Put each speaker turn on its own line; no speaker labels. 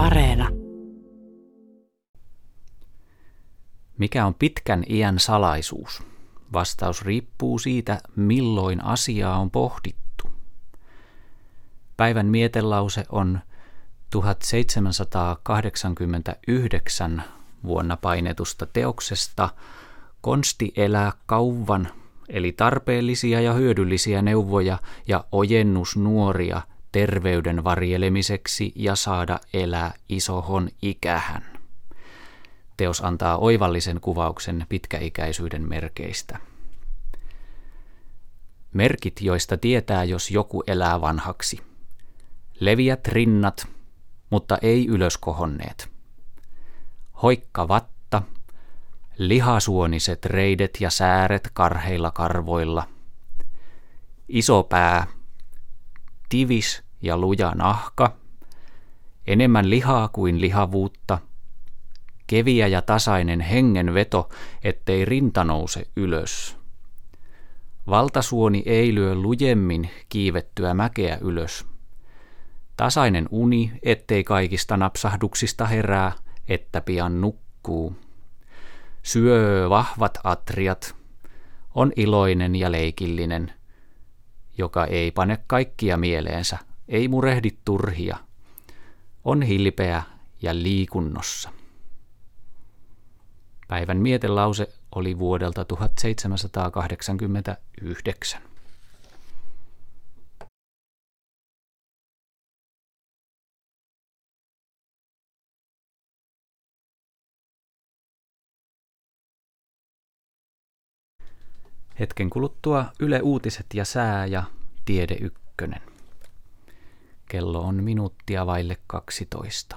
Areena.
Mikä on pitkän iän salaisuus? Vastaus riippuu siitä, milloin asiaa on pohdittu. Päivän mietelause on 1789 vuonna painetusta teoksesta Konsti elää kauvan, eli tarpeellisia ja hyödyllisiä neuvoja ja ojennus nuoria terveyden varjelemiseksi ja saada elää isohon ikähän. Teos antaa oivallisen kuvauksen pitkäikäisyyden merkeistä. Merkit, joista tietää, jos joku elää vanhaksi. Leviät rinnat, mutta ei ylöskohonneet. Hoikka vatta, lihasuoniset reidet ja sääret karheilla karvoilla. Iso pää, tivis ja luja nahka, enemmän lihaa kuin lihavuutta, keviä ja tasainen hengenveto, ettei rinta nouse ylös. Valtasuoni ei lyö lujemmin kiivettyä mäkeä ylös. Tasainen uni, ettei kaikista napsahduksista herää, että pian nukkuu. Syö vahvat atriat, on iloinen ja leikillinen, joka ei pane kaikkia mieleensä, ei murehdi turhia, on hilpeä ja liikunnossa. Päivän mietelause oli vuodelta 1789. Hetken kuluttua Yle Uutiset ja sää ja Tiede Ykkönen. Kello on minuuttia vaille 12.